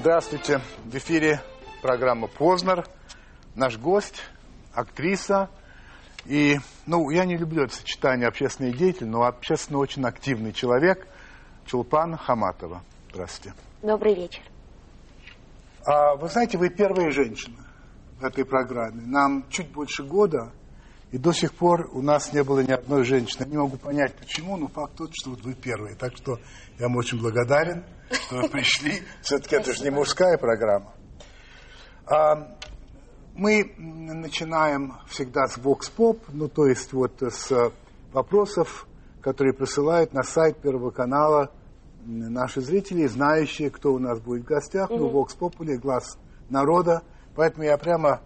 Здравствуйте. В эфире программа «Познер». Наш гость, актриса. И, ну, я не люблю это сочетание общественный деятель, но общественно очень активный человек Чулпан Хаматова. Здравствуйте. Добрый вечер. А, вы знаете, вы первая женщина в этой программе. Нам чуть больше года, и до сих пор у нас не было ни одной женщины. Я не могу понять, почему, но факт тот, что вот вы первые. Так что я вам очень благодарен, что вы пришли. Все-таки это же не мужская программа. А, мы начинаем всегда с Pop, ну то есть вот с вопросов, которые присылают на сайт Первого канала наши зрители, знающие, кто у нас будет в гостях. Ну, Vox Populi, глаз народа. Поэтому я прямо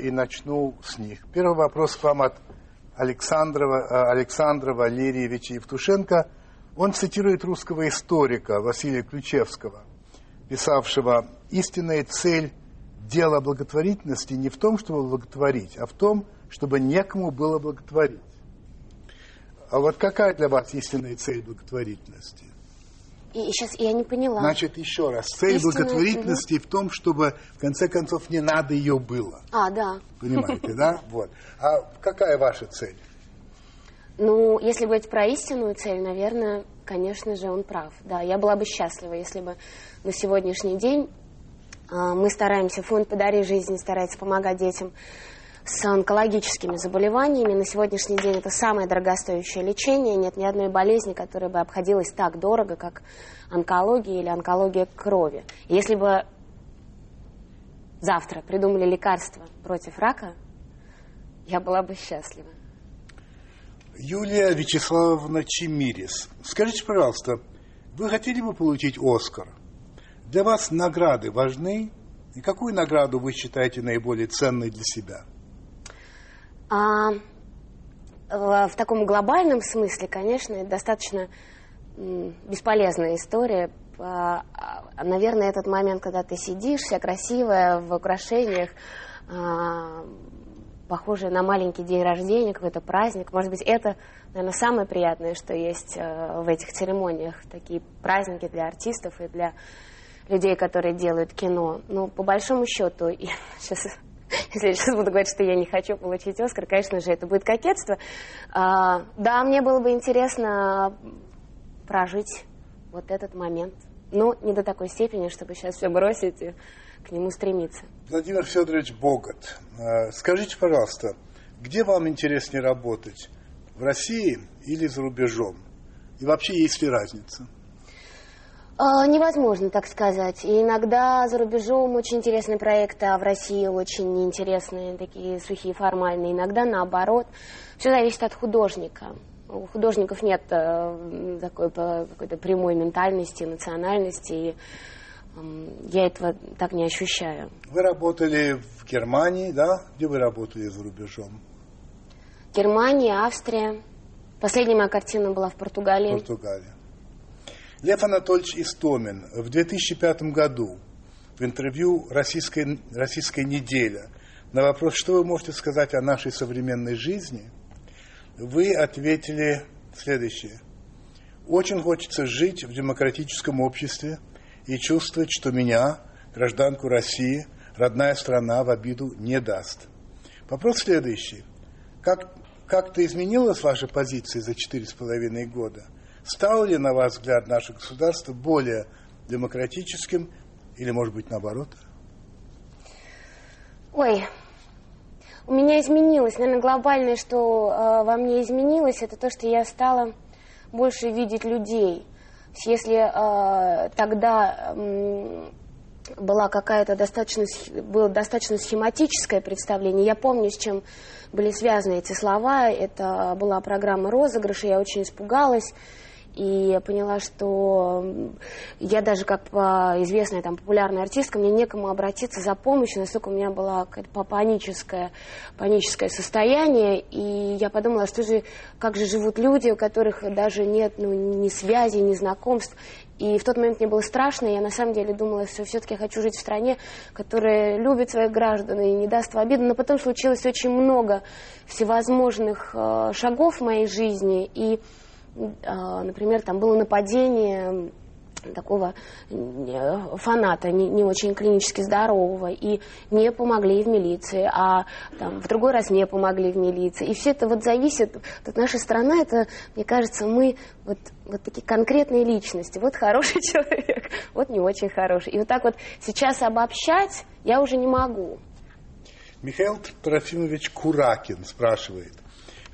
и начну с них. Первый вопрос к вам от Александрова, а, Александра Валерьевича Евтушенко. Он цитирует русского историка Василия Ключевского, писавшего «Истинная цель дела благотворительности не в том, чтобы благотворить, а в том, чтобы некому было благотворить». А вот какая для вас истинная цель благотворительности? И сейчас я не поняла. Значит, еще раз, цель Истинная- благотворительности в том, чтобы, в конце концов, не надо ее было. А, да. Понимаете, да? Вот. А какая ваша цель? Ну, если говорить про истинную цель, наверное, конечно же, он прав. Да, я была бы счастлива, если бы на сегодняшний день а, мы стараемся, фонд «Подари жизнь» старается помогать детям с онкологическими заболеваниями. На сегодняшний день это самое дорогостоящее лечение. Нет ни одной болезни, которая бы обходилась так дорого, как онкология или онкология крови. Если бы завтра придумали лекарство против рака, я была бы счастлива. Юлия Вячеславовна Чемирис. Скажите, пожалуйста, вы хотели бы получить Оскар? Для вас награды важны? И какую награду вы считаете наиболее ценной для себя? А, в, в таком глобальном смысле, конечно, достаточно бесполезная история. А, а, наверное, этот момент, когда ты сидишь, вся красивая, в украшениях, а, похожая на маленький день рождения, какой-то праздник. Может быть, это, наверное, самое приятное, что есть в этих церемониях. Такие праздники для артистов и для людей, которые делают кино. Но по большому счету, сейчас, если я сейчас буду говорить, что я не хочу получить Оскар, конечно же, это будет кокетство. А, да, мне было бы интересно прожить вот этот момент. Но не до такой степени, чтобы сейчас все бросить и к нему стремиться. Владимир Федорович Богат. э, Скажите, пожалуйста, где вам интереснее работать? В России или за рубежом? И вообще, есть ли разница? А, Невозможно так сказать. И иногда за рубежом очень интересные проекты, а в России очень неинтересные, такие сухие, формальные. Иногда наоборот. Все зависит от художника. У художников нет э, такой какой-то прямой ментальности, национальности. И м, я этого так не ощущаю. Вы работали в Германии, да? Где вы работали за рубежом? Германия, Австрия. Последняя моя картина была в Португалии. Португалия. Лев Анатольевич Истомин в 2005 году в интервью «Российская, «Российская неделя» на вопрос, что вы можете сказать о нашей современной жизни, вы ответили следующее. Очень хочется жить в демократическом обществе и чувствовать, что меня, гражданку России, родная страна в обиду не даст. Вопрос следующий. Как, как-то изменилась ваша позиция за четыре с половиной года? Стало ли, на ваш взгляд, наше государство более демократическим или, может быть, наоборот? Ой, у меня изменилось. Наверное, глобальное, что э, во мне изменилось, это то, что я стала больше видеть людей. Если э, тогда м, была какая-то достаточно, было достаточно схематическое представление, я помню, с чем были связаны эти слова. Это была программа розыгрыша, я очень испугалась. И я поняла, что я даже как а, известная там популярная артистка, мне некому обратиться за помощью, настолько у меня было паническое, паническое состояние. И я подумала, что же, как же живут люди, у которых даже нет ну, ни связи, ни знакомств. И в тот момент мне было страшно, я на самом деле думала, что все-таки я хочу жить в стране, которая любит своих граждан и не даст в обиду. Но потом случилось очень много всевозможных э, шагов в моей жизни, и, например, там было нападение такого фаната, не, не очень клинически здорового, и мне помогли в милиции, а там, в другой раз мне помогли в милиции. И все это вот зависит, вот наша страна, это, мне кажется, мы вот, вот такие конкретные личности. Вот хороший человек, вот не очень хороший. И вот так вот сейчас обобщать я уже не могу. Михаил Трофимович Куракин спрашивает.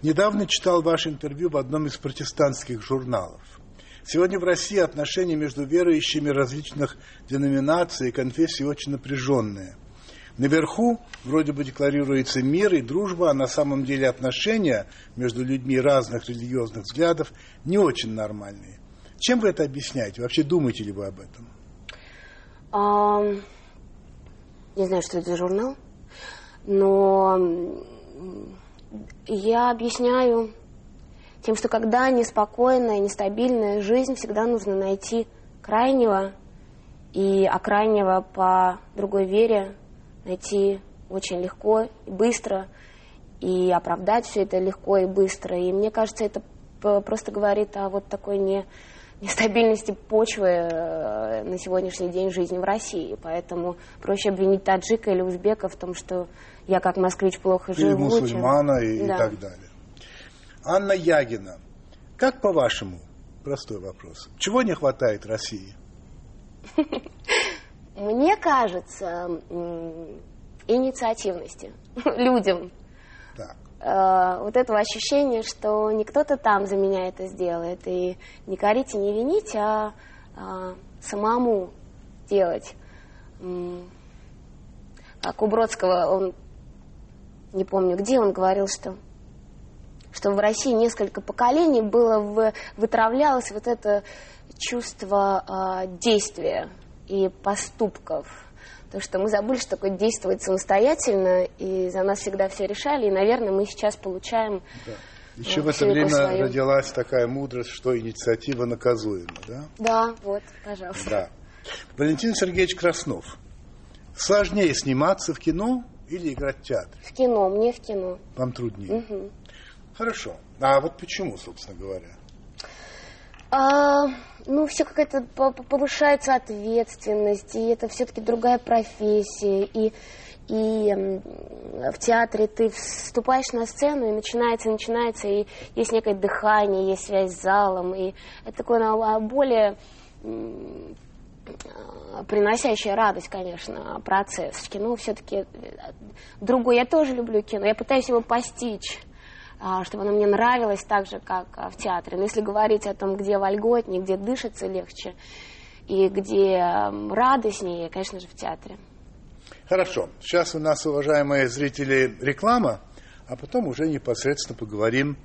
Недавно читал ваше интервью в одном из протестантских журналов. Сегодня в России отношения между верующими различных деноминаций и конфессий очень напряженные. Наверху вроде бы декларируется мир и дружба, а на самом деле отношения между людьми разных религиозных взглядов не очень нормальные. Чем вы это объясняете? Вообще думаете ли вы об этом? А, не знаю, что это за журнал, но я объясняю тем, что когда неспокойная, нестабильная жизнь, всегда нужно найти крайнего, и а крайнего по другой вере найти очень легко и быстро, и оправдать все это легко и быстро. И мне кажется, это просто говорит о вот такой не, нестабильности почвы э, на сегодняшний день жизни в России. Поэтому проще обвинить таджика или узбека в том, что я как москвич плохо живу. Или мусульмана и, да. и так далее. Анна Ягина, как по-вашему, простой вопрос, чего не хватает России? Мне кажется, инициативности людям. Так. Э, вот этого ощущения, что не кто-то там за меня это сделает. И не корите, не вините, а, а самому делать. Как у Бродского, он, не помню где, он говорил, что что в России несколько поколений было в, вытравлялось вот это чувство э, действия и поступков. То, что мы забыли, что такое действовать самостоятельно, и за нас всегда все решали, и, наверное, мы сейчас получаем... Да. Еще ну, в это время свою. родилась такая мудрость, что инициатива наказуема, да? Да, вот, пожалуйста. Да. Валентин Сергеевич Краснов. Сложнее сниматься в кино или играть в театре? В кино, мне в кино. Вам труднее? Угу. Хорошо. А вот почему, собственно говоря? А, ну, все какая-то повышается ответственность, и это все-таки другая профессия, и, и в театре ты вступаешь на сцену, и начинается, начинается, и есть некое дыхание, есть связь с залом, и это такое а, более приносящая радость, конечно, процесс. Кино все-таки э, другой. Я тоже люблю кино, я пытаюсь его постичь чтобы оно мне нравилось так же, как а, в театре. Но если говорить о том, где вольготнее, где дышится легче и где радостнее, конечно же, в театре. Хорошо. Сейчас у нас, уважаемые зрители, реклама, а потом уже непосредственно поговорим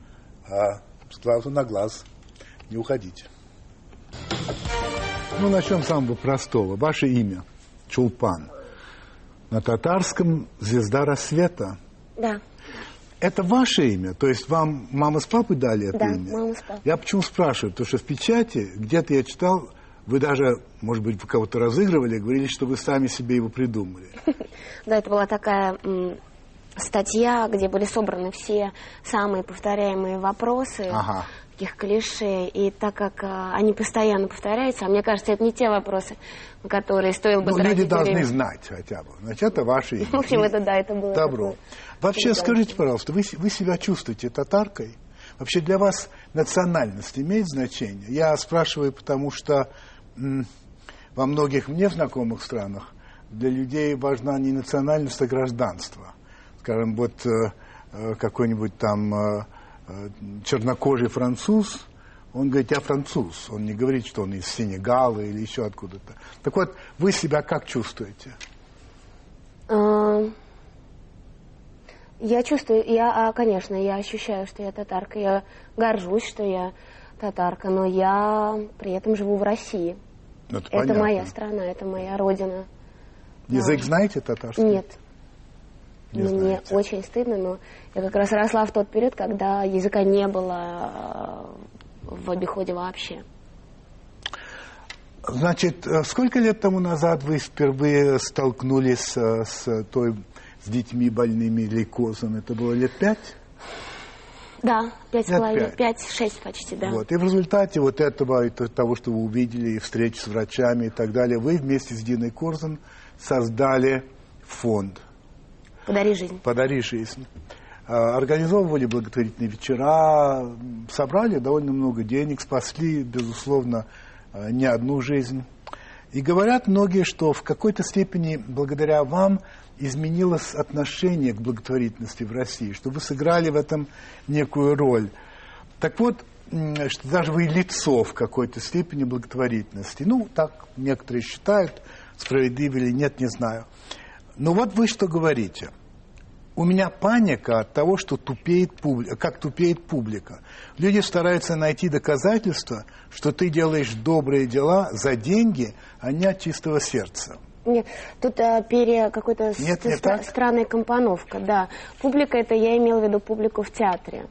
а, с глазу на глаз. Не уходите. Ну, начнем с самого простого. Ваше имя Чулпан. На татарском «Звезда рассвета». Да. Это ваше имя? То есть вам мама с папой дали это да, имя? мама с папой. Я почему спрашиваю? Потому что в печати, где-то я читал, вы даже, может быть, вы кого-то разыгрывали, говорили, что вы сами себе его придумали. Да, это была такая статья, где были собраны все самые повторяемые вопросы. Ага таких клише, и так как а, они постоянно повторяются, а мне кажется, это не те вопросы, которые стоило бы ну, люди должны время. знать хотя бы. Значит, это ваши. В общем, это да, это было Добро. Вообще, скажите, пожалуйста, вы, вы себя чувствуете татаркой? Вообще для вас национальность имеет значение? Я спрашиваю, потому что во многих мне знакомых странах для людей важна не национальность, а гражданство. Скажем, вот э, э какой-нибудь там Э, чернокожий француз, он говорит, я француз. Он не говорит, что он из Сенегала или еще откуда-то. Так вот, вы себя как чувствуете? А, я чувствую, я, а, конечно, я ощущаю, что я татарка. Я горжусь, что я татарка, но я при этом живу в России. Ну, это это моя страна, это моя родина. Язык да. знаете татарский? Нет. Не Мне знаете. очень стыдно, но я как раз росла в тот период, когда языка не было э, в обиходе вообще. Значит, э, сколько лет тому назад вы впервые столкнулись э, с той, с детьми больными лейкозом? Это было лет пять? Да, пять с половиной, пять. пять-шесть почти, да. Вот. И в результате вот этого, и то- того, что вы увидели, и встреч с врачами и так далее, вы вместе с Диной Корзун создали фонд Подари жизнь. «Подари жизнь». А, Организовывали благотворительные вечера, собрали довольно много денег, спасли, безусловно, а, не одну жизнь. И говорят многие, что в какой-то степени благодаря вам изменилось отношение к благотворительности в России, что вы сыграли в этом некую роль. Так вот, что даже вы лицо в какой-то степени благотворительности. Ну, так некоторые считают, справедливо или нет, не знаю. Но вот вы что говорите. У меня паника от того, что тупеет публика, как тупеет публика. Люди стараются найти доказательства, что ты делаешь добрые дела за деньги, а не от чистого сердца. Нет, тут а, пере какой-то Нет, не стра- так? странная компоновка, да. Публика это я имела в виду публику в театре.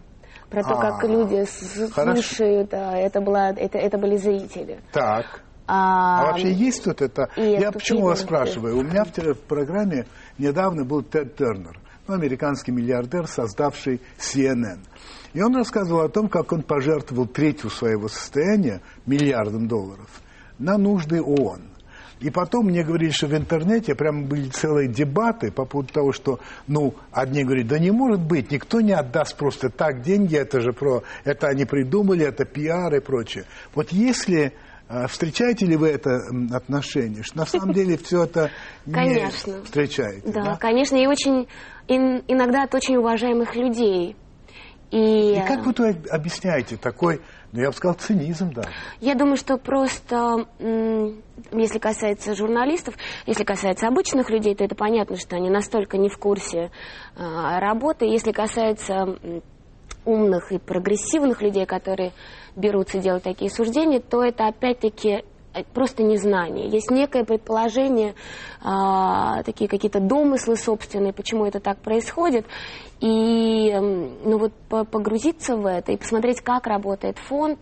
Про то, как А, люди с- хорошо. слушают, а, это, была, это, это были зрители. Так. А, А вообще есть тут это? Я почему вас спрашиваю? У меня в, в программе недавно был Тед Тернер, ну, американский миллиардер, создавший CNN. И он рассказывал о том, как он пожертвовал третью своего состояния, миллиардом долларов, на нужды ООН. И потом мне говорили, что в интернете прямо были целые дебаты по поводу того, что, ну, одни говорят, да не может быть, никто не отдаст просто так деньги, это же про, это они придумали, это пиар и прочее. Вот если Встречаете ли вы это отношение? Что на самом деле все это не Конечно. встречаете? Да, Да, конечно, и очень ин- иногда от очень уважаемых людей. И, И как вы то объясняете такой, ну я бы сказал, цинизм, да? Я думаю, что просто, если касается журналистов, если касается обычных людей, то это понятно, что они настолько не в курсе а, работы. Если касается умных и прогрессивных людей, которые берутся делать такие суждения, то это опять-таки э, просто незнание. Есть некое предположение, а, такие какие-то домыслы собственные, почему это так происходит. И ну вот по- погрузиться в это и посмотреть, как работает фонд,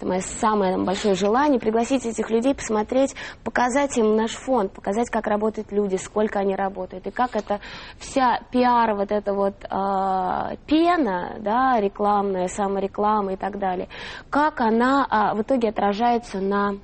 это мое самое большое желание, пригласить этих людей, посмотреть, показать им наш фонд, показать, как работают люди, сколько они работают, и как это вся пиар, вот эта вот а, пена, да, рекламная, самореклама и так далее, как она а, в итоге отражается на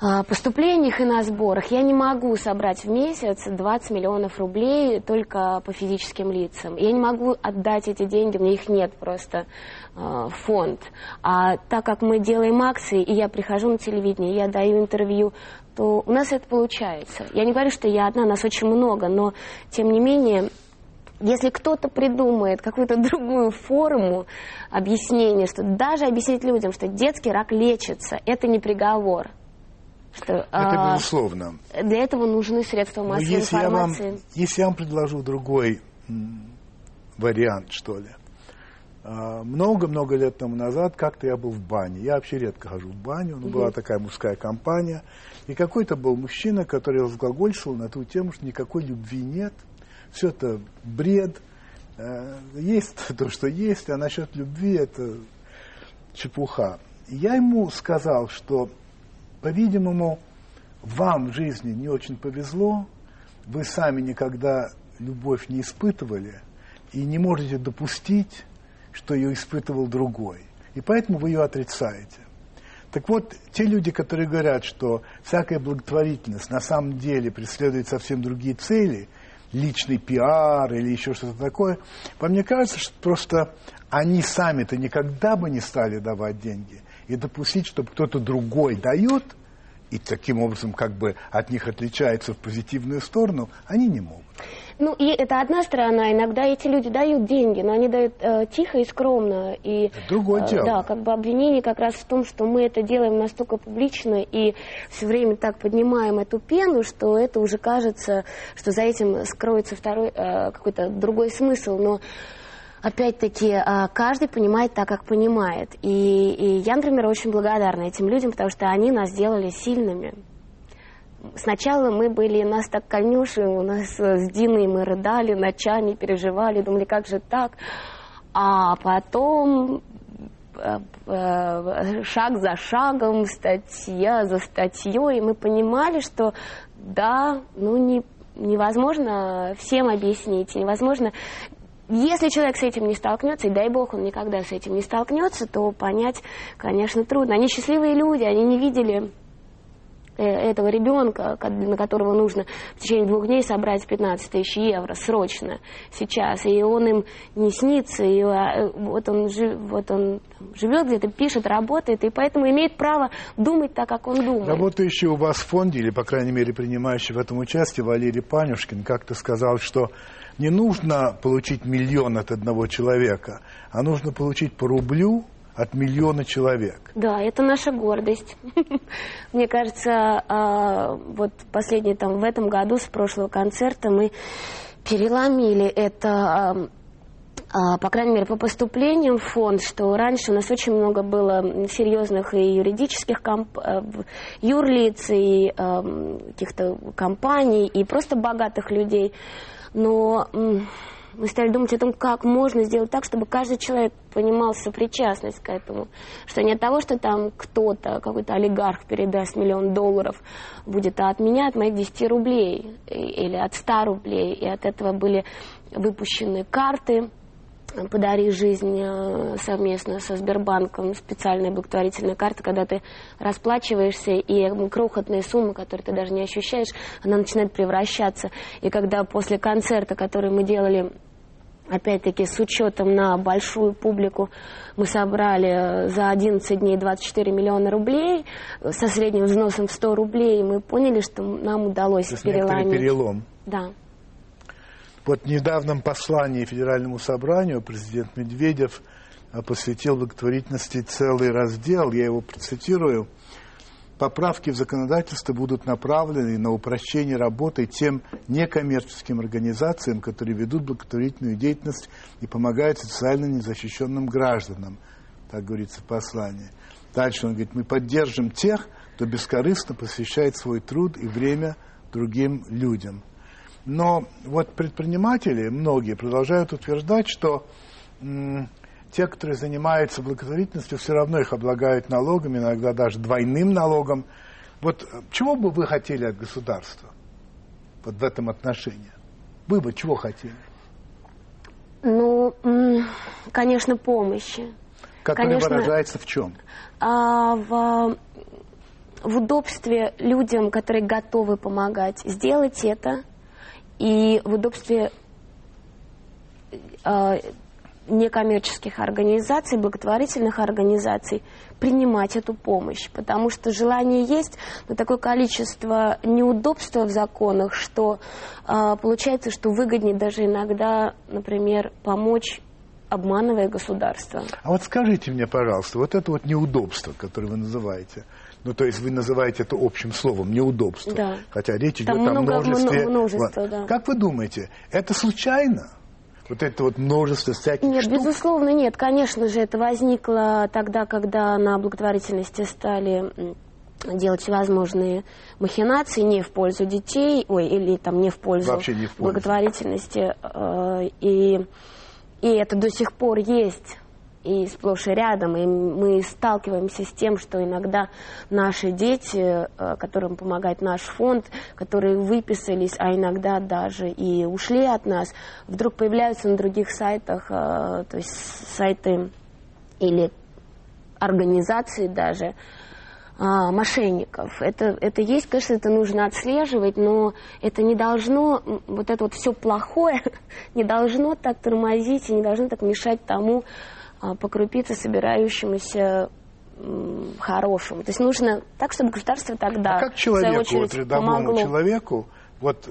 а, поступлениях и на сборах. Я не могу собрать в месяц 20 миллионов рублей только по физическим лицам. Я не могу отдать эти деньги, у меня их нет просто в фонд. А так как мы делаем акции, и я прихожу на телевидение, я даю интервью, то у нас это получается. Я не говорю, что я одна, нас очень много, но тем не менее если кто-то придумает какую-то другую форму объяснения, что даже объяснить людям, что детский рак лечится, это не приговор. Что, Это а, безусловно. для этого нужны средства Но массовой если я, вам, информации. если я вам предложу другой вариант, что ли. А, Много-много лет тому назад как-то я был в бане. Я вообще редко хожу в баню, но была такая мужская компания. И какой-то был мужчина, который разглагольствовал на ту тему, что никакой любви нет. Все это бред. Э, Есть то, что есть, а насчет любви это чепуха. И я ему сказал, что, по-видимому, вам в жизни не очень повезло, вы сами никогда любовь не испытывали и не можете допустить, что ее испытывал другой. И поэтому вы ее отрицаете. Так вот, те люди, которые говорят, что всякая благотворительность на самом деле преследует совсем другие цели, личный пиар или еще что-то такое, по мне кажется, что просто они сами-то никогда бы не стали давать деньги. И допустить, чтобы кто-то другой дает, и таким образом как бы от них отличается в позитивную сторону, они не могут. Ну, и это одна сторона. Иногда эти люди дают деньги, но они дают э, тихо и скромно. И, другое э, дело. Да, как бы обвинение как раз в том, что мы это делаем настолько публично и все время так поднимаем эту пену, что это уже кажется, что за этим скроется второй э, какой-то другой смысл. Но опять-таки, а, каждый понимает так, как понимает. И, и я, например, очень благодарна этим людям, потому что они нас сделали сильными. Сначала мы были, нас так конюши, у нас э, с Диной мы рыдали, ночами переживали, думали, как же так. А потом э, э, шаг за шагом, статья за статьей, мы понимали, что да, ну не, невозможно всем объяснить, невозможно если человек с этим не столкнется, и дай бог он никогда с этим не столкнется, то понять, конечно, трудно. Они счастливые люди, они не видели Э, этого ребенка, на которого нужно в течение двух дней собрать 15 тысяч евро срочно сейчас, и он им не снится, и а, вот он, вот он живет где-то, пишет, работает, и поэтому имеет право думать так, как он думает. Работающий у вас в фонде, или, по крайней мере, принимающий в этом участие, Валерий Панюшкин, как-то сказал, что не нужно получить миллион от одного человека, а нужно получить по рублю от миллиона человек. Да, это наша гордость. Мне кажется, а, вот последний там в этом году с прошлого концерта мы переломили это а, а, по крайней мере, по поступлениям в фонд, что раньше у нас очень много было серьезных и юридических комп... Юрлиц, и каких-то компаний, и просто богатых людей. Но мы стали думать о том, как можно сделать так, чтобы каждый человек понимал сопричастность к этому. Что не от того, что там кто-то, какой-то олигарх передаст миллион долларов, будет, а от меня, от моих 10 рублей или от 100 рублей. И от этого были выпущены карты «Подари жизнь» э, совместно со Сбербанком, специальная благотворительная карта, когда ты расплачиваешься, и крохотная сумма, которую ты даже не ощущаешь, она начинает превращаться. И когда после концерта, который мы делали опять-таки с учетом на большую публику мы собрали за 11 дней 24 миллиона рублей со средним взносом в 100 рублей. Мы поняли, что нам удалось То переломить. перелом. Да. Вот в недавнем послании Федеральному собранию президент Медведев а, посвятил благотворительности целый раздел, я его процитирую – поправки в законодательство будут направлены на упрощение работы тем некоммерческим организациям, которые ведут благотворительную деятельность и помогают социально незащищенным гражданам. Так говорится в послании. Дальше он говорит, мы поддержим тех, кто бескорыстно посвящает свой труд и время другим людям. Но вот предприниматели, многие, продолжают утверждать, что те, которые занимаются благотворительностью, все равно их облагают налогами, иногда даже двойным налогом. Вот э, чего бы вы хотели от государства вот в этом отношении? Вы бы чего хотели? Ну, конечно, помощи. Которая конечно, выражается в чем? А, в, в удобстве людям, которые готовы помогать, сделать это. И в удобстве а, некоммерческих организаций, благотворительных организаций принимать эту помощь, потому что желание есть, но такое количество неудобства в законах, что э, получается, что выгоднее даже иногда, например, помочь обманывая государство. А вот скажите мне, пожалуйста, вот это вот неудобство, которое вы называете, ну, то есть вы называете это общим словом, неудобство. Да. Хотя речь идет Там о много, множестве. Множество, да. Как вы думаете, это случайно? Вот это вот множество всяких Нет, штук? безусловно, нет. Конечно же, это возникло тогда, когда на благотворительности стали делать всевозможные махинации не в пользу детей, ой, или там не в пользу Вообще не в пользу. благотворительности. Э, и, и это до сих пор есть и сплошь и рядом, и мы сталкиваемся с тем, что иногда наши дети, э, которым помогает наш фонд, которые выписались, а иногда даже и ушли от нас, вдруг появляются на других сайтах, э, то есть сайты или организации даже, а, мошенников. Это, это есть, конечно, это нужно отслеживать, но это не должно, вот это вот все плохое, не должно так тормозить и не должно так мешать тому, по крупице собирающемуся хорошему. То есть нужно так, чтобы государство тогда, а как человеку, очередь, вот помогло. человеку, вот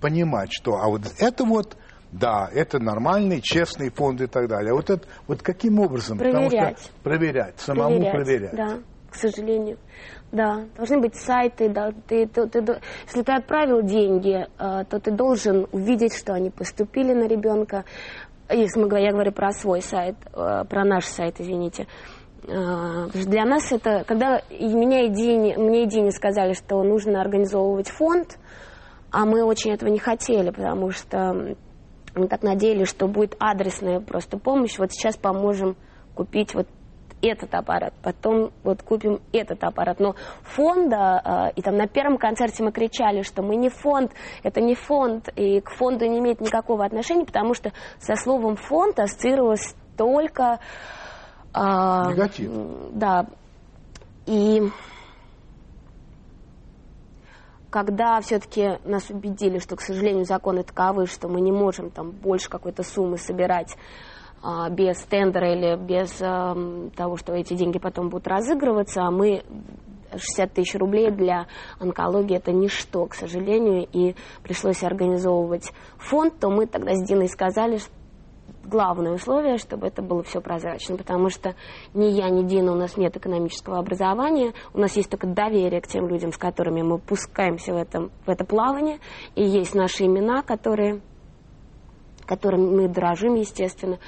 понимать, что, а вот это вот, да, это нормальный, честный фонд и так далее. А вот это, вот каким образом? Проверять. что проверять, самому проверять. проверять. Да, к сожалению. Да, должны быть сайты, да, ты, ты, ты, если ты отправил деньги, а, то ты должен увидеть, что они поступили на ребенка, если мы, я говорю про свой сайт, э, про наш сайт, извините, э, для нас это, когда меня и Дине, мне и Дине сказали, что нужно организовывать фонд, а мы очень этого не хотели, потому что мы так надеялись, что будет адресная просто помощь. Вот сейчас поможем купить вот этот аппарат, потом вот купим этот аппарат. Но фонда, и там на первом концерте мы кричали, что мы не фонд, это не фонд, и к фонду не имеет никакого отношения, потому что со словом фонд ассоциировалось только... Негатив. Да. И когда все-таки нас убедили, что, к сожалению, законы таковы, что мы не можем там больше какой-то суммы собирать а, без тендера или без а, того, что эти деньги потом будут разыгрываться, а мы 60 тысяч рублей для онкологии это ничто, к сожалению, и пришлось организовывать фонд, то мы тогда с Диной сказали, что главное условие, чтобы это было все прозрачно, потому что ни я, ни Дина, у нас нет экономического образования, у нас есть только доверие к тем людям, с которыми мы пускаемся в, этом, в это плавание, и есть наши имена, которые, которыми мы дорожим, естественно.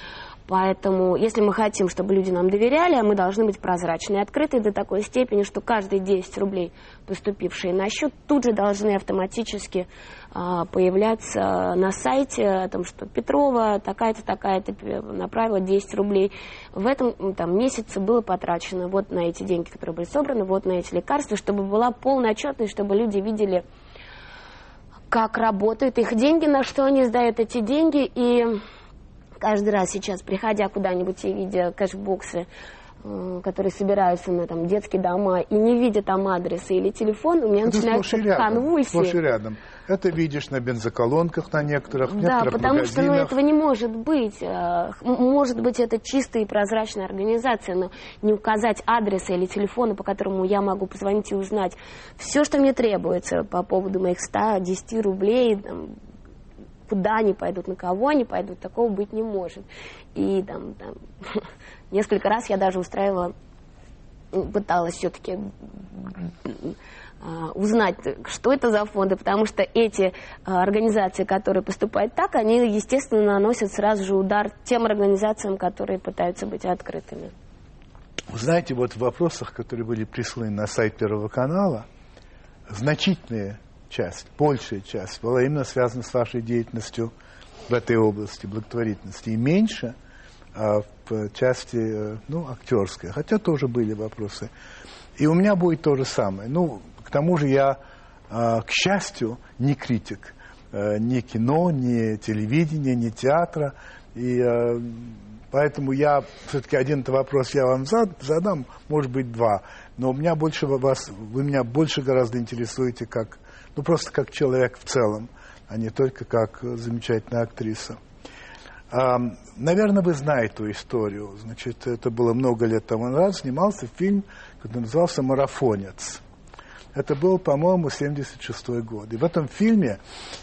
Поэтому, если мы хотим, чтобы люди нам доверяли, мы должны быть прозрачны и открыты до такой степени, что каждые 10 рублей, поступившие на счет, тут же должны автоматически а, появляться на сайте, о том, что Петрова такая-то, такая-то направила 10 рублей. В этом там, месяце было потрачено вот на эти деньги, которые были собраны, вот на эти лекарства, чтобы была полная отчетность, чтобы люди видели, как работают их деньги, на что они сдают эти деньги, и каждый раз сейчас, приходя куда-нибудь и видя кэшбоксы, э, которые собираются на там, детские дома и не видя там адреса или телефон, у меня Это начинаются конвульсии. Сплошь и рядом. Это видишь на бензоколонках на некоторых, Да, некоторых потому что ну, этого не может быть. Э, Может быть, это чистая и прозрачная организация, но не указать адреса или телефона, по которому я могу позвонить и узнать все, что мне требуется по поводу моих 110 рублей, куда они пойдут, на кого они пойдут, такого быть не может. И там, там несколько раз я даже устраивала, пыталась все-таки а, узнать, что это за фонды, потому что эти а, организации, которые поступают так, они, естественно, наносят сразу же удар тем организациям, которые пытаются быть открытыми. Знаете, вот в вопросах, которые были присланы на сайт Первого канала, значительная часть, большая часть была именно связана с вашей деятельностью в этой области благотворительности. И меньше а, в части ну, актерской. Хотя тоже были вопросы. И у меня будет то же самое. Ну, к тому же я, а, к счастью, не критик э, ни кино, ни телевидения, ни театра. И э, поэтому я все-таки один вопрос я вам зад- задам, может быть, два. Но у меня больше вас, вы меня больше гораздо интересуете как, ну просто как человек в целом, а не только как замечательная актриса. А, наверное, вы знаете эту историю. Значит, это было много лет тому назад. Снимался фильм, который назывался «Марафонец». Это был, по-моему, 76 год. И в этом фильме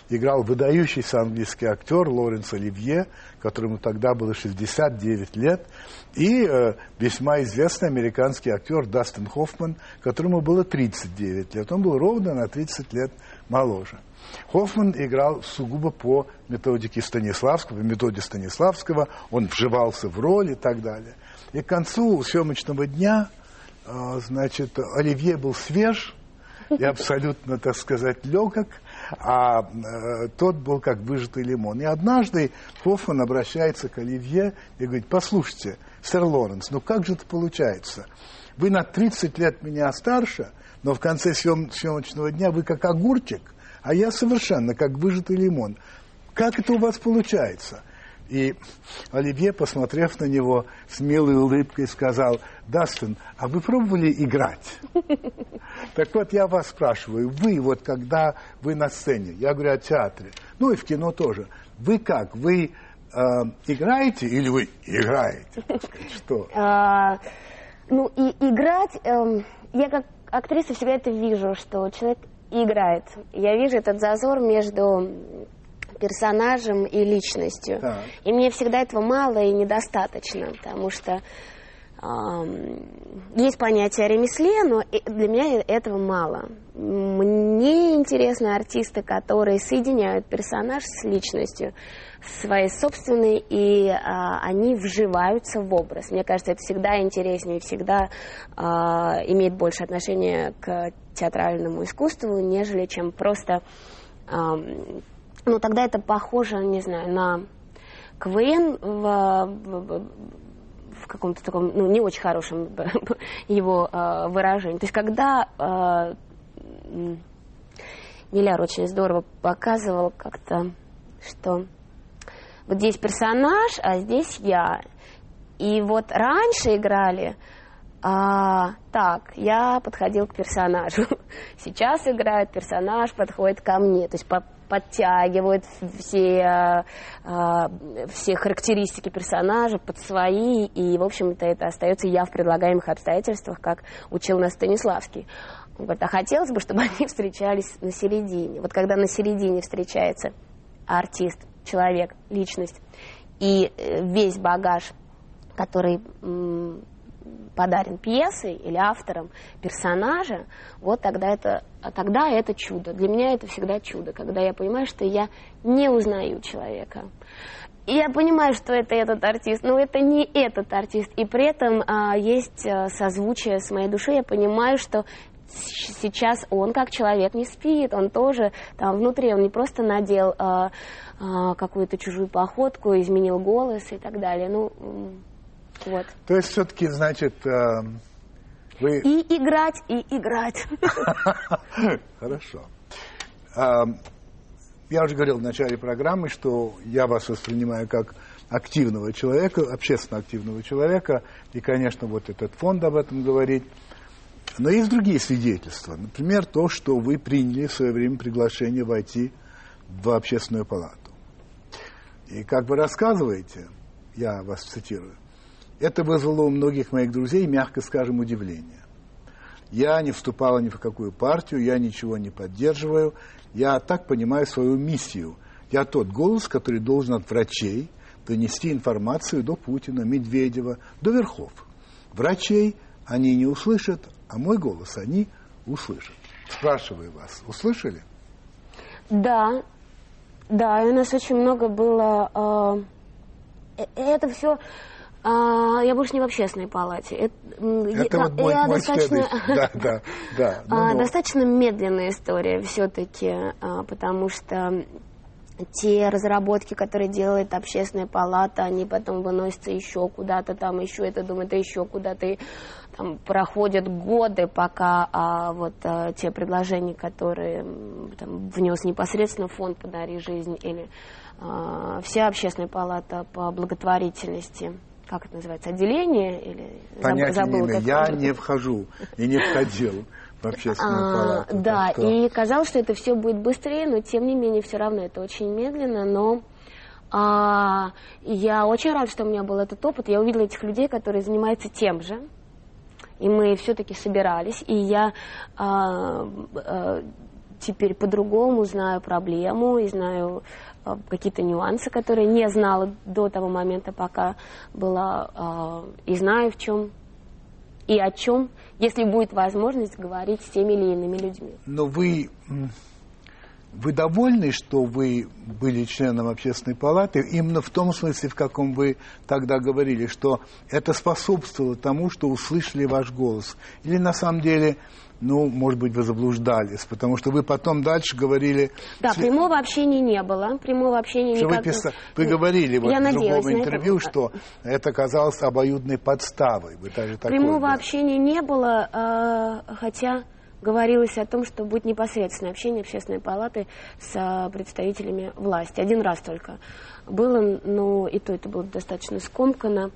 играл выдающийся английский актер Лоренс Оливье, которому тогда было 69 лет, и э, весьма известный американский актер Дастин Хоффман, которому было 39 лет. Он был ровно на 30 лет моложе. Хоффман играл сугубо по методике Станиславского, по методе Станиславского, он вживался в роль и так далее. И к концу съемочного дня, э, значит, Оливье был свеж, и абсолютно, так сказать, легок, а э, тот был как выжатый лимон. И однажды Хоффман обращается к Оливье и говорит, послушайте, сэр Лоренс, ну как же это получается? Вы на 30 лет меня старше, но в конце съем, съемочного дня вы как огурчик, а я совершенно как выжатый лимон. Как это у вас получается? И Оливье, посмотрев на него с милой улыбкой, сказал, Дастин, а вы пробовали играть? Так вот, я вас спрашиваю, вы вот когда вы на сцене, я говорю о театре, ну и в кино тоже, вы как, вы э, играете или вы играете? Что? А, ну и играть, эм, я как актриса всегда это вижу, что человек играет. Я вижу этот зазор между персонажем и личностью. Так. И мне всегда этого мало и недостаточно, потому что есть понятие о ремесле, но для меня этого мало. Мне интересны артисты, которые соединяют персонаж с личностью своей собственной, и а, они вживаются в образ. Мне кажется, это всегда интереснее, всегда а, имеет больше отношения к театральному искусству, нежели чем просто ну, тогда это похоже, не знаю, на КВН. В, в- в каком-то таком, ну, не очень хорошем его э, выражении. То есть, когда э, Миляр очень здорово показывал как-то, что вот здесь персонаж, а здесь я. И вот раньше играли а, так, я подходил к персонажу. Сейчас играет персонаж, подходит ко мне. То есть по подтягивают все, а, а, все характеристики персонажа под свои, и, в общем-то, это остается я в предлагаемых обстоятельствах, как учил нас Станиславский. Он говорит, а хотелось бы, чтобы они встречались на середине. Вот когда на середине встречается артист, человек, личность, и э, весь багаж, который подарен пьесой или автором персонажа, вот тогда это, тогда это чудо. Для меня это всегда чудо, когда я понимаю, что я не узнаю человека. И я понимаю, что это этот артист, но это не этот артист. И при этом а, есть а, созвучие с моей душой. Я понимаю, что сейчас он как человек не спит, он тоже там внутри, он не просто надел а, а, какую-то чужую походку, изменил голос и так далее. Ну, вот. То есть все-таки, значит, э, вы... И играть, и играть. Хорошо. Э, я уже говорил в начале программы, что я вас воспринимаю как активного человека, общественно активного человека, и, конечно, вот этот фонд об этом говорит. Но есть другие свидетельства. Например, то, что вы приняли в свое время приглашение войти в общественную палату. И как вы рассказываете, я вас цитирую, это вызвало у многих моих друзей, мягко скажем, удивление. Я не вступала ни в какую партию, я ничего не поддерживаю. Я так понимаю свою миссию. Я тот голос, который должен от врачей донести информацию до Путина, Медведева, до верхов. Врачей они не услышат, а мой голос они услышат. Спрашиваю вас, услышали? Да, да, и у нас очень много было... Э, э это все а, я больше не в общественной палате. Это, это я, вот мой, я мой достаточно, да, да, да. Ну, а, ну. Достаточно медленная история все-таки, а, потому что те разработки, которые делает общественная палата, они потом выносятся еще куда-то там, еще это думает, еще куда-то. И там проходят годы, пока а, вот а, те предложения, которые там, внес непосредственно фонд «Подари жизнь» или а, вся общественная палата по благотворительности, как это называется, отделение или Понятия забыл, не я не вхожу и не входил в общественную а, палату. Да, что... и казалось, что это все будет быстрее, но тем не менее все равно это очень медленно, но а, я очень рада, что у меня был этот опыт. Я увидела этих людей, которые занимаются тем же. И мы все-таки собирались, и я а, а, теперь по-другому знаю проблему и знаю а, какие-то нюансы, которые не знала до того момента, пока была, а, и знаю в чем и о чем, если будет возможность говорить с теми или иными людьми. Но вы, вы довольны, что вы были членом общественной палаты, именно в том смысле, в каком вы тогда говорили, что это способствовало тому, что услышали ваш голос? Или на самом деле ну, может быть, вы заблуждались, потому что вы потом дальше говорили... Да, прямого общения не было, прямого общения что никак... Вы, пис... вы говорили вот, в другом интервью, это... что это казалось обоюдной подставой. Вы даже прямого такое, общения не было, а, хотя говорилось о том, что будет непосредственное общение общественной палаты с представителями власти. Один раз только было, но и то это было достаточно скомкано.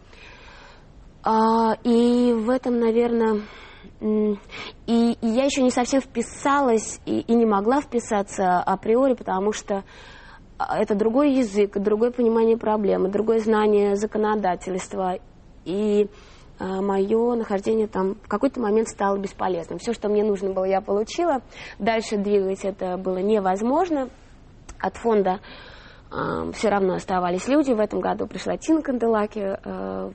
А, и в этом, наверное и, и я еще не совсем вписалась и, и не могла вписаться априори, потому что а, это другой язык, другое понимание проблемы, другое знание законодательства. И а, мое нахождение там в какой-то момент стало бесполезным. Все, что мне нужно было, я получила. Дальше двигать это было невозможно. От фонда э, все равно оставались люди. В этом году пришла Тина Канделаки, э,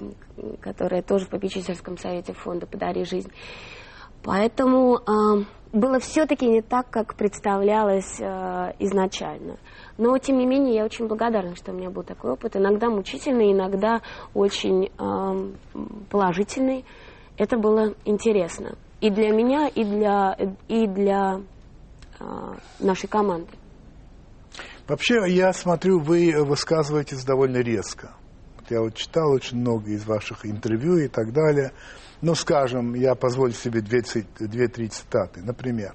которая тоже в попечительском совете фонда «Подари жизнь». Поэтому э, было все-таки не так, как представлялось э, изначально. Но, тем не менее, я очень благодарна, что у меня был такой опыт. Иногда мучительный, иногда очень э, положительный. Это было интересно. И для меня, и для, и для э, нашей команды. Вообще, я смотрю, вы высказываетесь довольно резко. Я вот читал очень много из ваших интервью и так далее. Ну, скажем, я позволю себе две-три цитаты. Например,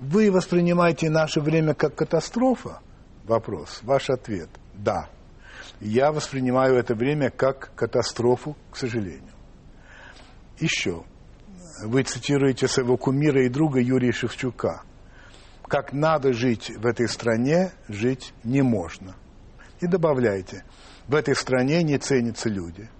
вы воспринимаете наше время как катастрофа? Вопрос. Ваш ответ – да. Я воспринимаю это время как катастрофу, к сожалению. Еще. Вы цитируете своего кумира и друга Юрия Шевчука. Как надо жить в этой стране, жить не можно. И добавляйте, в этой стране не ценятся люди.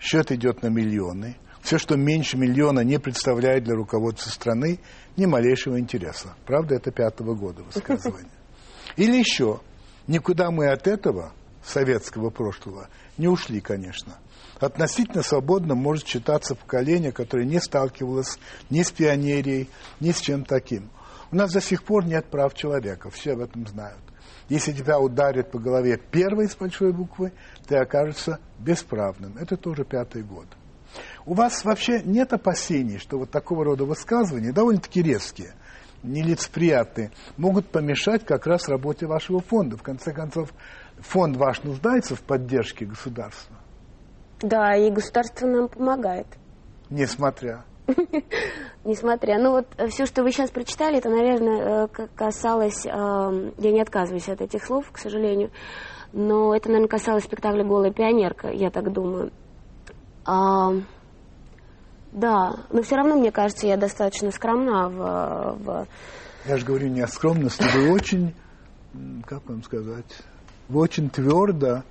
Счет идет на миллионы. Все, что меньше миллиона, не представляет для руководства страны ни малейшего интереса. Правда, это пятого года высказывание. Или еще, никуда мы от этого, советского прошлого, не ушли, конечно. Относительно свободно может считаться поколение, которое не сталкивалось ни с пионерией, ни с чем таким. У нас до сих пор нет прав человека, все об этом знают. Если тебя ударят по голове первой с большой буквы, ты окажешься бесправным. Это тоже пятый год. У вас вообще нет опасений, что вот такого рода высказывания, довольно-таки резкие, нелицеприятные, могут помешать как раз работе вашего фонда? В конце концов, фонд ваш нуждается в поддержке государства? Да, и государство нам помогает. Несмотря. Несмотря. Ну вот э, все, что вы сейчас прочитали, это, наверное, э, касалось... Эм, я не отказываюсь от этих слов, к сожалению. Но это, наверное, касалось спектакля «Голая пионерка», я так думаю. А, да, но все равно, мне кажется, я достаточно скромна в... в... Я же говорю не о скромности, вы очень, как вам сказать, вы очень твердо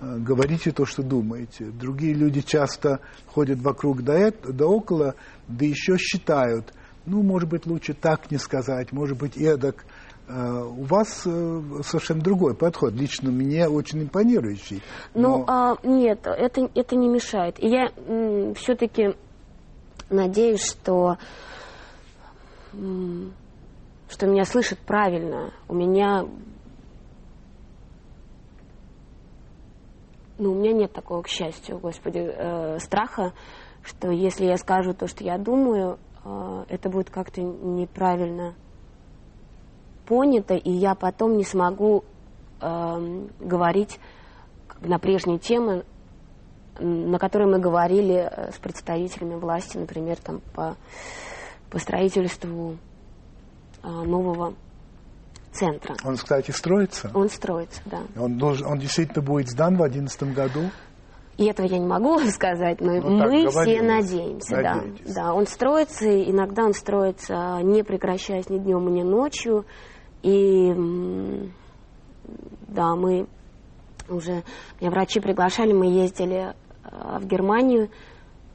говорите то, что думаете. Другие люди часто ходят вокруг да, это, да около, да еще считают, ну, может быть, лучше так не сказать, может быть, эдак. Uh, у вас uh, совершенно другой подход, лично мне очень импонирующий. Ну, но... а, нет, это, это не мешает. И я все-таки надеюсь, что, что меня слышат правильно. У меня ну, у меня нет такого, к счастью, Господи, э, страха, что если я скажу то, что я думаю, э, это будет как-то неправильно понято, и я потом не смогу э, говорить на прежние темы, на которые мы говорили э, с представителями власти, например, там, по, по строительству э, нового центра. Он, кстати, строится? Он строится, да. Он, должен, он действительно будет сдан в 2011 году? И этого я не могу сказать, но ну, мы все надеемся, да. Да, он строится, иногда он строится, не прекращаясь ни днем, ни ночью. И да, мы уже, меня врачи приглашали, мы ездили э, в Германию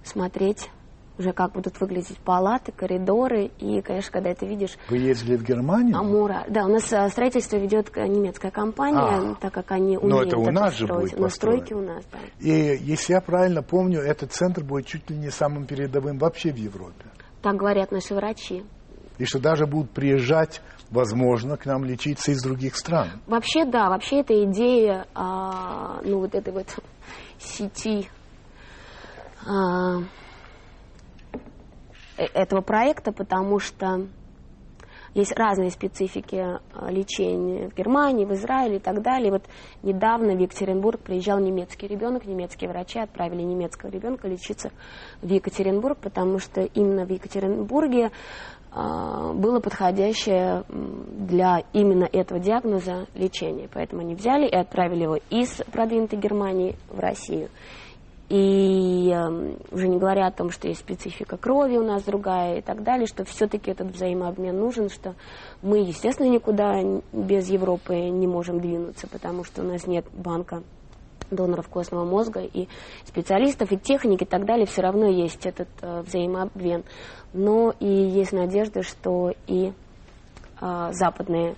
смотреть уже как будут выглядеть палаты, коридоры. И, конечно, когда это видишь... Вы ездили в Германию? Амура. Да, у нас э, строительство ведет немецкая компания, а, так как они умеют Но это у нас же будет Но стройки у нас, да. И, если я правильно помню, этот центр будет чуть ли не самым передовым вообще в Европе. Так говорят наши врачи. И что даже будут приезжать, возможно, к нам лечиться из других стран. Вообще, да. Вообще, эта идея, а, ну, вот этой вот сети... А, Э, этого проекта, потому что есть разные специфики э, лечения в Германии, в Израиле и так далее. Вот недавно в Екатеринбург приезжал немецкий ребенок, немецкие врачи отправили немецкого ребенка лечиться в Екатеринбург, потому что именно в Екатеринбурге э, было подходящее для именно этого диагноза лечение. Поэтому они взяли и отправили его из продвинутой Германии в Россию. И э, уже не говоря о том, что есть специфика крови у нас другая и так далее, что все-таки этот взаимообмен нужен, что мы, естественно, никуда без Европы не можем двинуться, потому что у нас нет банка доноров костного мозга и специалистов, и техники и так далее, все равно есть этот э, взаимообмен. Но и есть надежда, что и э, западные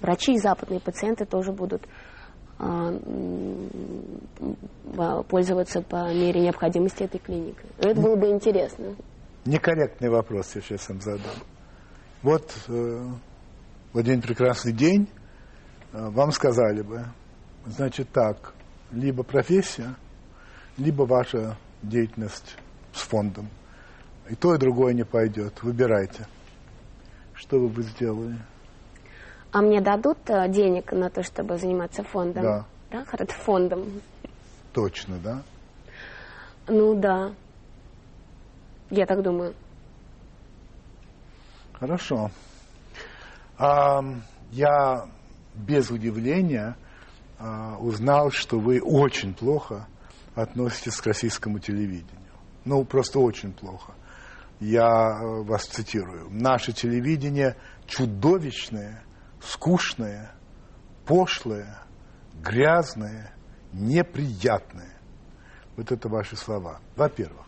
врачи и западные пациенты тоже будут пользоваться по мере необходимости этой клиникой. Это было бы интересно. Некорректный вопрос я сейчас вам задам. Вот э, в один прекрасный день э, вам сказали бы, значит так, либо профессия, либо ваша деятельность с фондом. И то, и другое не пойдет. Выбирайте. Что вы бы сделали? А мне дадут э, денег на то, чтобы заниматься фондом? Да. Да, фондом. точно, да? Ну да. Я так думаю. Хорошо. А, я без удивления а, узнал, что вы очень плохо относитесь к российскому телевидению. Ну, просто очень плохо. Я э, вас цитирую. Наше телевидение чудовищное, скучное, пошлое, грязное, неприятное. Вот это ваши слова. Во-первых,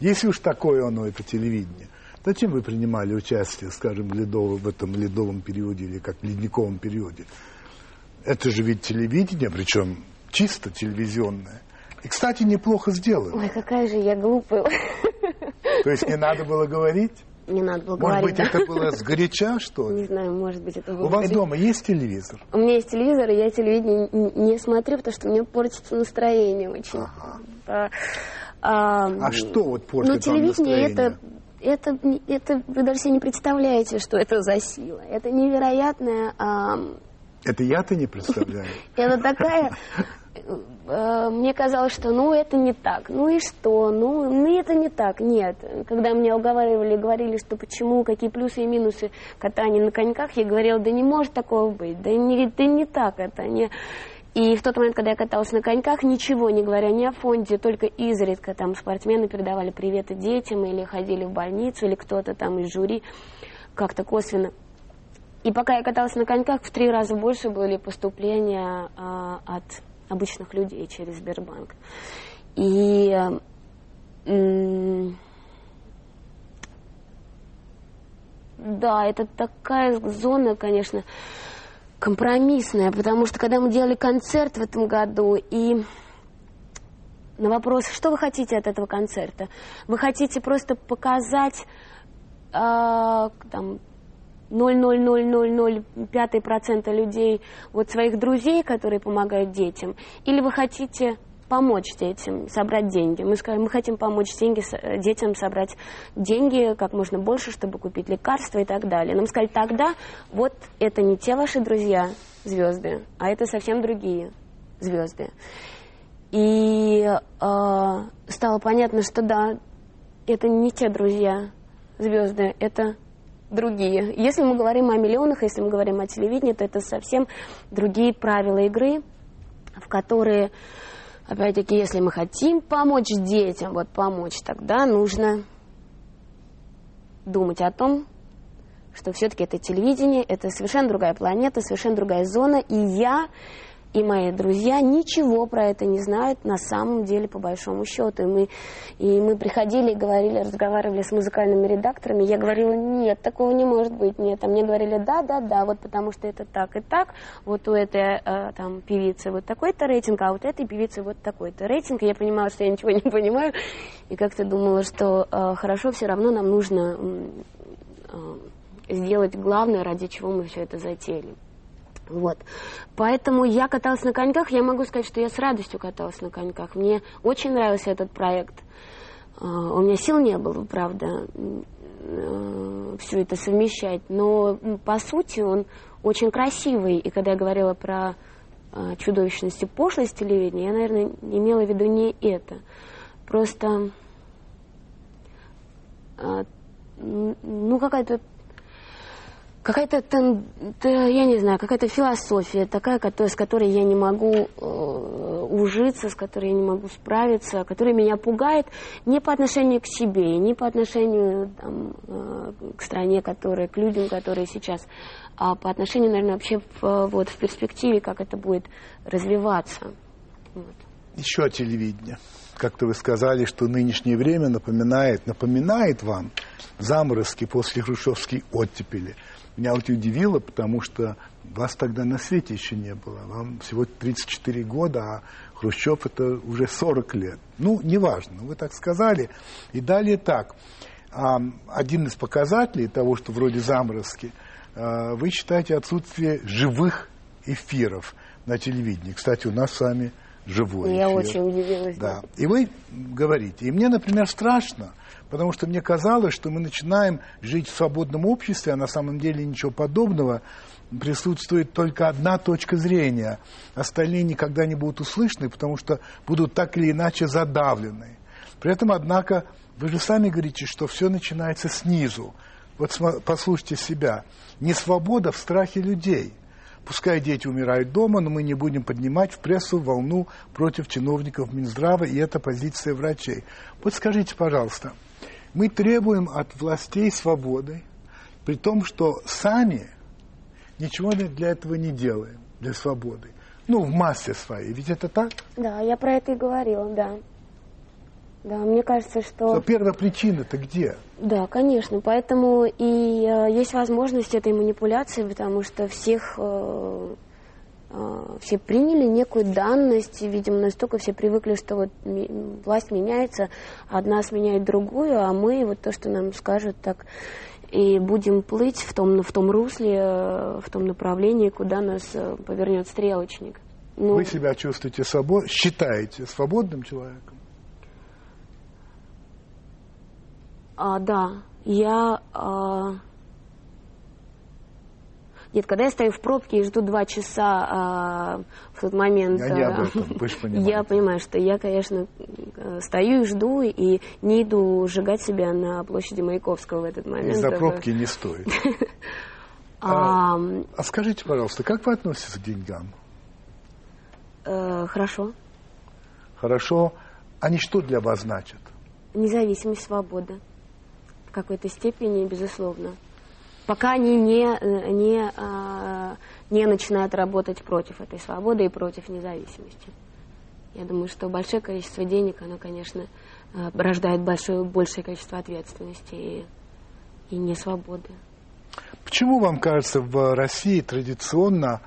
если уж такое оно, это телевидение, зачем вы принимали участие, скажем, в, ледовом, в этом ледовом периоде или как в ледниковом периоде? Это же ведь телевидение, причем чисто телевизионное. И, кстати, неплохо сделано. Ой, какая же я глупая. То есть не надо было говорить? Не надо было Может говорить. быть, да. это было сгоряча, что Не ли? знаю, может быть, это было... У вас дома есть телевизор? У меня есть телевизор, и я телевидение не смотрю, потому что мне портится настроение очень. А, а, А что вот Ну, портит вам телевидение это, это, не- это, вы даже себе не представляете, что это за сила. Это невероятная, ам, Это я-то не представляю. это такая, э, мне казалось, что ну это не так, ну и что, ну, ну это не так, нет. Когда меня уговаривали, говорили, что почему, какие плюсы и минусы катания на коньках, я говорила, да не может такого быть, да не, да не так это, не... И в тот момент, когда я каталась на коньках, ничего не говоря ни о фонде, только изредка там спортсмены передавали приветы детям или ходили в больницу, или кто-то там из жюри как-то косвенно. И пока я каталась на коньках, в три раза больше были поступления а, от обычных людей через Сбербанк. И да, это такая зона, конечно, компромиссная, потому что когда мы делали концерт в этом году, и на вопрос, что вы хотите от этого концерта? Вы хотите просто показать а, там 0,00005% людей, вот своих друзей, которые помогают детям, или вы хотите помочь детям, собрать деньги. Мы сказали, мы хотим помочь деньги, э, детям собрать деньги как можно больше, чтобы купить лекарства и так далее. Нам сказали, тогда вот это не те ваши друзья, звезды, а это совсем другие звезды. И э, стало понятно, что да, это не те друзья, звезды, это другие. Если мы говорим о миллионах, если мы говорим о телевидении, то это совсем другие правила игры, в которые, опять-таки, если мы хотим помочь детям, вот помочь, тогда нужно думать о том, что все-таки это телевидение, это совершенно другая планета, совершенно другая зона, и я и мои друзья ничего про это не знают на самом деле, по большому счету. И мы, и мы приходили и говорили, разговаривали с музыкальными редакторами. Я говорила, нет, такого не может быть, нет. А мне говорили, да, да, да, вот потому что это так и так. Вот у этой э, там певицы вот такой-то рейтинг, а вот этой певицы вот такой-то рейтинг. И я понимала, что я ничего не понимаю. И как-то думала, что э, хорошо, все равно нам нужно э, сделать главное, ради чего мы все это затеяли. Вот. Поэтому я каталась на коньках. Я могу сказать, что я с радостью каталась на коньках. Мне очень нравился этот проект. А, У меня сил не было, правда, все это совмещать. Но по сути он очень красивый. И когда я говорила про а, чудовищность и пошлость телевидения, я, наверное, имела в виду не это. Просто а, ну, какая-то какая-то, я не знаю, какая-то философия такая, с которой я не могу э, ужиться, с которой я не могу справиться, которая меня пугает не по отношению к себе, не по отношению там, э, к стране, которая, к людям, которые сейчас, а по отношению, наверное, вообще в, вот, в перспективе, как это будет развиваться. Вот. Еще о телевидении. Как-то вы сказали, что нынешнее время напоминает, напоминает вам заморозки после хрущевской оттепели. Меня вот удивило, потому что вас тогда на свете еще не было. Вам всего 34 года, а Хрущев это уже 40 лет. Ну, неважно, вы так сказали. И далее так. А, Один из показателей того, что вроде заморозки, а, вы считаете отсутствие живых эфиров на телевидении. Кстати, у нас с вами живой Я эфир. очень удивилась. Да. И вы говорите. И мне, например, страшно, потому что мне казалось, что мы начинаем жить в свободном обществе, а на самом деле ничего подобного. Присутствует только одна точка зрения. Остальные никогда не будут услышаны, потому что будут так или иначе задавлены. При этом, однако, вы же сами говорите, что все начинается снизу. Вот послушайте себя. Не свобода в страхе людей. Пускай дети умирают дома, но мы не будем поднимать в прессу волну против чиновников Минздрава, и это позиция врачей. Вот скажите, пожалуйста, мы требуем от властей свободы, при том, что сами ничего для этого не делаем, для свободы. Ну, в массе своей. Ведь это так? Да, я про это и говорила, да. Да, мне кажется, что... Но первая причина-то где? Да, конечно. Поэтому и э, есть возможность этой манипуляции, потому что всех... Э, все приняли некую данность, видимо, настолько все привыкли, что вот власть меняется, одна сменяет другую, а мы вот то, что нам скажут, так и будем плыть в том, в том русле, э, в том направлении, куда нас э, повернет стрелочник. Ну, Вы себя чувствуете свобод... считаете свободным человеком? А, да, я... А... Нет, когда я стою в пробке и жду два часа а, в тот момент... Я не об этом, вы же понимаете. Я понимаю, что я, конечно, стою и жду, и не иду сжигать себя на площади Маяковского в этот момент. Из-за пробки не стоит. А, а скажите, пожалуйста, как вы относитесь к деньгам? Э, хорошо. Хорошо. Они что для вас значат? Независимость, свобода в какой-то степени, безусловно. Пока они не, не, а, не начинают работать против этой свободы и против независимости. Я думаю, что большое количество денег, оно, конечно, а, рождает большое, большее количество ответственности и, и несвободы. Почему вам кажется, в России традиционно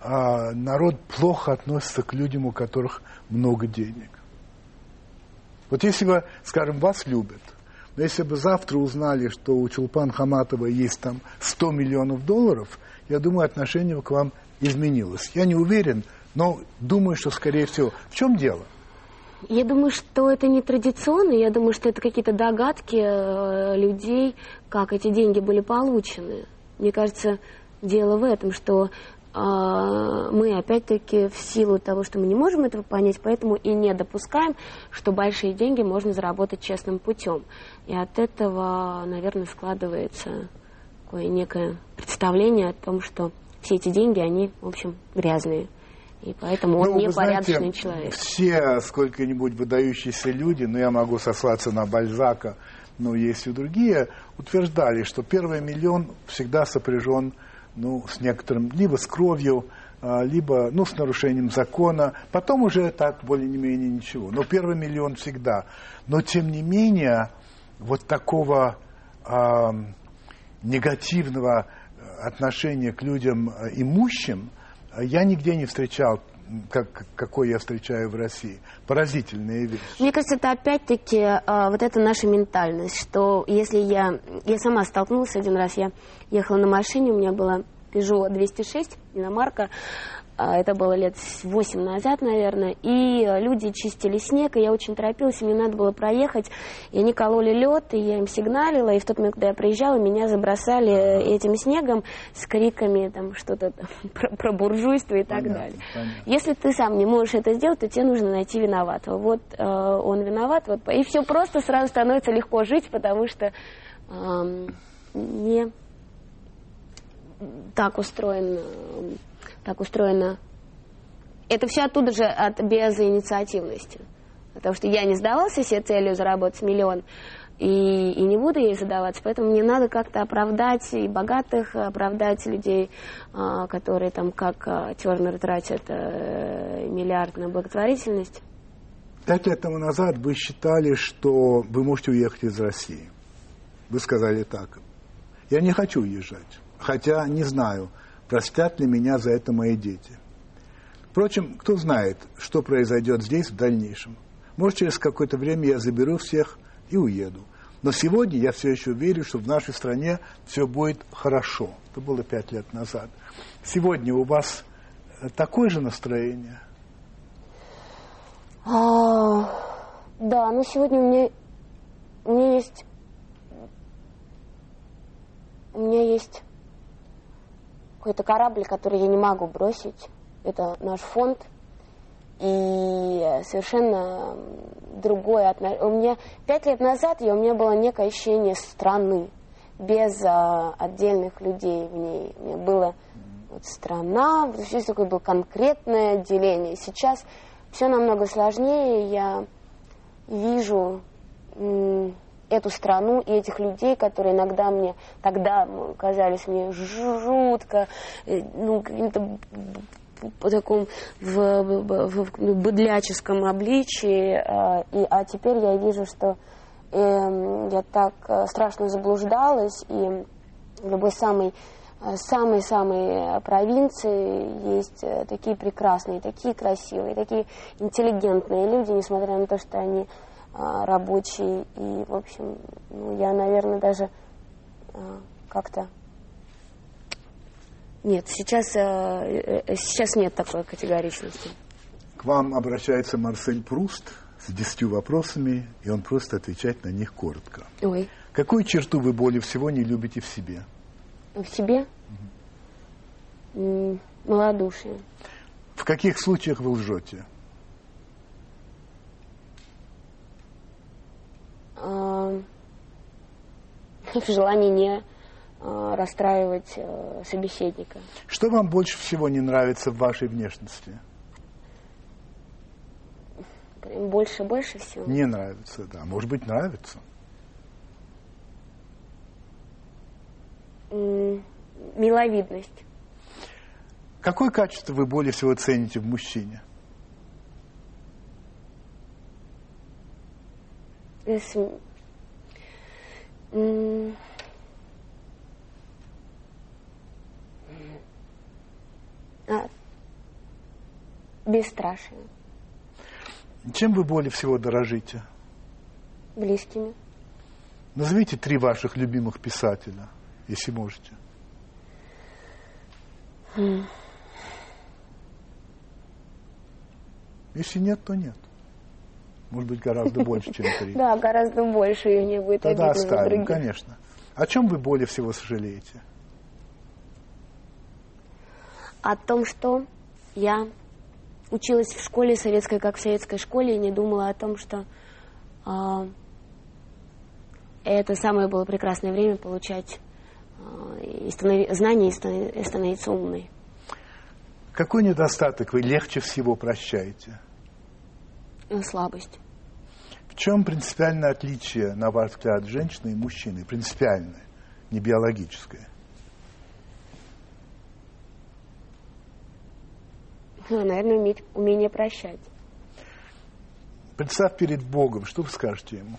а, народ плохо относится к людям, у которых много денег? Вот если бы, скажем, вас любят, но если бы завтра узнали, что у Чулпан Хаматова есть там 100 миллионов долларов, я думаю, отношение к вам изменилось. Я не уверен, но думаю, что скорее всего. В чем дело? Я думаю, что это не традиционно, я думаю, что это какие-то догадки э, людей, как эти деньги были получены. Мне кажется, дело в этом, что мы опять-таки в силу того, что мы не можем этого понять, поэтому и не допускаем, что большие деньги можно заработать честным путем. И от этого, наверное, складывается такое некое представление о том, что все эти деньги, они, в общем, грязные. И поэтому он ну, непорядочный знаете, человек. Все сколько-нибудь выдающиеся люди, ну я могу сослаться на Бальзака, но есть и другие, утверждали, что первый миллион всегда сопряжен ну, с некоторым, либо с кровью, а, либо ну, с нарушением закона. Потом уже так более-менее ничего. Но первый миллион всегда. Но тем не менее, вот такого э, негативного отношения к людям а, имущим я нигде не встречал как, какой я встречаю в России. Поразительная вещь. Мне кажется, это опять-таки э, вот эта наша ментальность, что если я... Я сама столкнулась один раз, я ехала на машине, у меня была Peugeot 206, иномарка, это было лет 8 назад, наверное, и люди чистили снег, и я очень торопилась, и мне надо было проехать, и они кололи лед, и я им сигналила, и в тот момент, когда я приезжала, меня забросали этим снегом с криками там что-то про, про буржуйство и так понятно, далее. Понятно. Если ты сам не можешь это сделать, то тебе нужно найти виноватого. Вот э, он виноват, вот, и все просто сразу становится легко жить, потому что э, не так устроен так устроено. Это все оттуда же от безинициативности. Потому что я не сдавался себе целью заработать миллион, и, и не буду ей задаваться. Поэтому мне надо как-то оправдать и богатых, оправдать людей, а, которые там, как а, Тернер, тратят э, миллиард на благотворительность. Пять лет тому назад вы считали, что вы можете уехать из России. Вы сказали так. Я не хочу уезжать. Хотя не знаю, простят ли меня за это мои дети. Впрочем, кто знает, что произойдет здесь в дальнейшем. Может, через какое-то время я заберу всех и уеду. Но сегодня я все еще верю, что в нашей стране все будет хорошо. Это было пять лет назад. Сегодня у вас э, такое же настроение? А, да, но сегодня у меня, у меня есть... У меня есть какой-то корабль, который я не могу бросить. Это наш фонд. И совершенно другое отношение. У меня пять лет назад я, у меня было некое ощущение страны без а, отдельных людей в ней. У меня было вот страна, здесь такое было конкретное деление. Сейчас все намного сложнее. Я вижу эту страну и этих людей, которые иногда мне тогда казались мне жутко, э, ну, каким-то по такому в, в, в, в быдляческом обличии, а, и, а теперь я вижу, что э, я так э, страшно заблуждалась, и в любой самой самой-самой провинции есть э, такие прекрасные, такие красивые, такие интеллигентные люди, несмотря на то, что они а, рабочие. И, в общем, ну, я, наверное, даже а, как-то... Нет, сейчас, а, сейчас нет такой категоричности. К вам обращается Марсель Пруст с десятью вопросами, и он просто отвечает на них коротко. Ой. Какую черту вы более всего не любите в себе? В себе? Угу. Малодушие. В каких случаях вы лжете? в желании не а, расстраивать э, собеседника. Что вам больше всего не нравится в вашей внешности? Больше, больше всего? Не нравится, да. Может быть, нравится. Миловидность. Какое качество вы более всего цените в мужчине? Если... А, бесстрашие. Чем вы более всего дорожите? Близкими. Назовите три ваших любимых писателя, если можете. Mm. Если нет, то нет. Может быть, гораздо больше, чем три. Да, гораздо больше, и мне будет Тогда оставим, конечно. О чем вы более всего сожалеете? О том, что я училась в школе советской, как в советской школе, и не думала о том, что э, это самое было прекрасное время получать э, и станови, знания и, и становиться умной. Какой недостаток вы легче всего прощаете? Слабость. В чем принципиальное отличие, на ваш взгляд, женщины и мужчины? Принципиальное, не биологическое. Ну, наверное, уметь, умение прощать. Представь перед Богом, что вы скажете ему?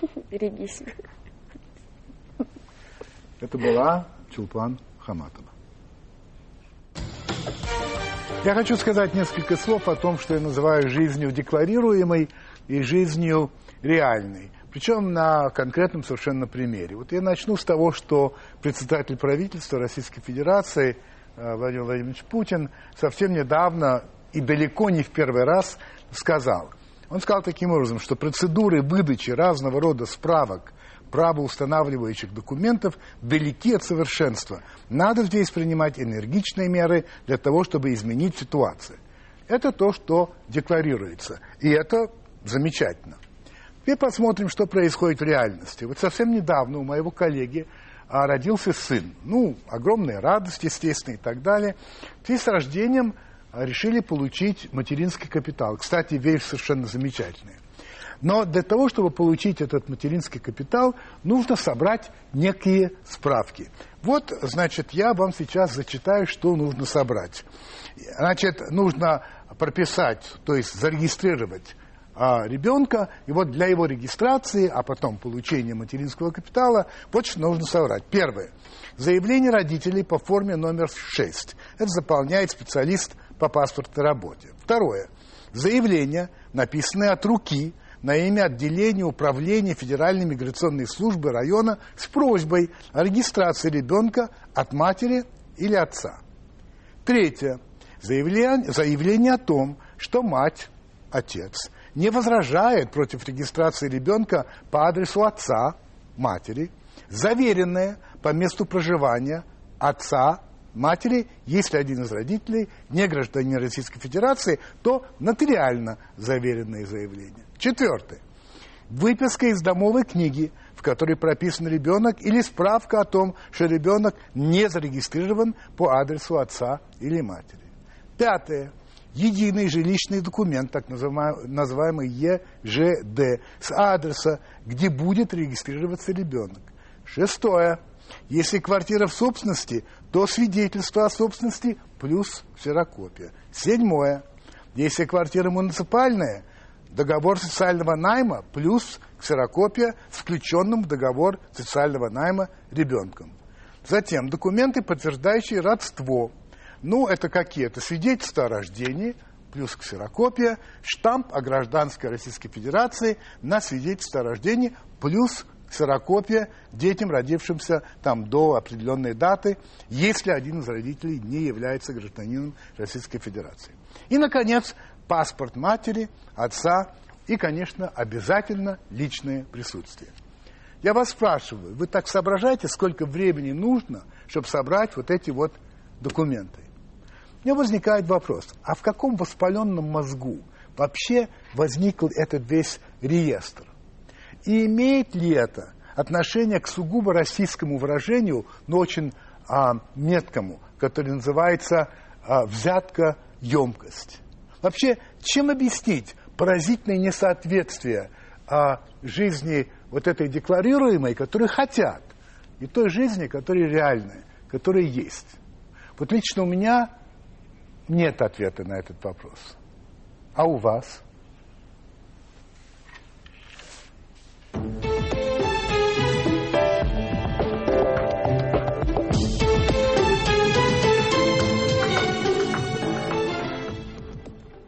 Берегись. Это была Чулпан Хаматова. Я хочу сказать несколько слов о том, что я называю жизнью декларируемой и жизнью реальной. Причем на конкретном совершенно примере. Вот я начну с того, что председатель правительства Российской Федерации э, Владимир Владимирович Путин совсем недавно и далеко не в первый раз сказал. Он сказал таким образом, что процедуры выдачи разного рода справок правоустанавливающих документов далеки от совершенства. Надо здесь принимать энергичные меры для того, чтобы изменить ситуацию. Это то, что декларируется. И это замечательно. Теперь посмотрим, что происходит в реальности. Вот совсем недавно у моего коллеги а, родился сын. Ну, огромная радость, естественно, и так далее. И с рождением а, решили получить материнский капитал. Кстати, вещь совершенно замечательная. Но для того, чтобы получить этот материнский капитал, нужно собрать некие справки. Вот, значит, я вам сейчас зачитаю, что нужно собрать. Значит, нужно прописать, то есть зарегистрировать а, ребенка, и вот для его регистрации, а потом получения материнского капитала, вот что нужно собрать. Первое. Заявление родителей по форме номер 6. Это заполняет специалист по паспортной работе. Второе. Заявление, написанное от руки на имя отделения управления Федеральной миграционной службы района с просьбой о регистрации ребенка от матери или отца. Третье. Заявление, заявление о том, что мать, отец, не возражает против регистрации ребенка по адресу отца, матери, заверенное по месту проживания отца, матери, если один из родителей не гражданин Российской Федерации, то нотариально заверенное заявление. Четвертое. Выписка из домовой книги, в которой прописан ребенок, или справка о том, что ребенок не зарегистрирован по адресу отца или матери. Пятое. Единый жилищный документ, так называемый ЕЖД, с адреса, где будет регистрироваться ребенок. Шестое. Если квартира в собственности, то свидетельство о собственности плюс ксерокопия. Седьмое. Если квартира муниципальная, договор социального найма плюс ксерокопия включенным в договор социального найма ребенком. Затем документы, подтверждающие родство. Ну, это какие? Это свидетельство о рождении, плюс ксерокопия, штамп о гражданской Российской Федерации на свидетельство о рождении, плюс ксерокопия детям, родившимся там до определенной даты, если один из родителей не является гражданином Российской Федерации. И, наконец, паспорт матери, отца и, конечно, обязательно личное присутствие. Я вас спрашиваю, вы так соображаете, сколько времени нужно, чтобы собрать вот эти вот документы? У меня возникает вопрос, а в каком воспаленном мозгу вообще возник этот весь реестр? И имеет ли это отношение к сугубо российскому выражению, но очень а, меткому, которое называется а, взятка емкость? Вообще, чем объяснить поразительное несоответствие а, жизни вот этой декларируемой, которую хотят, и той жизни, которая реальная, которая есть? Вот лично у меня нет ответа на этот вопрос. А у вас? thank you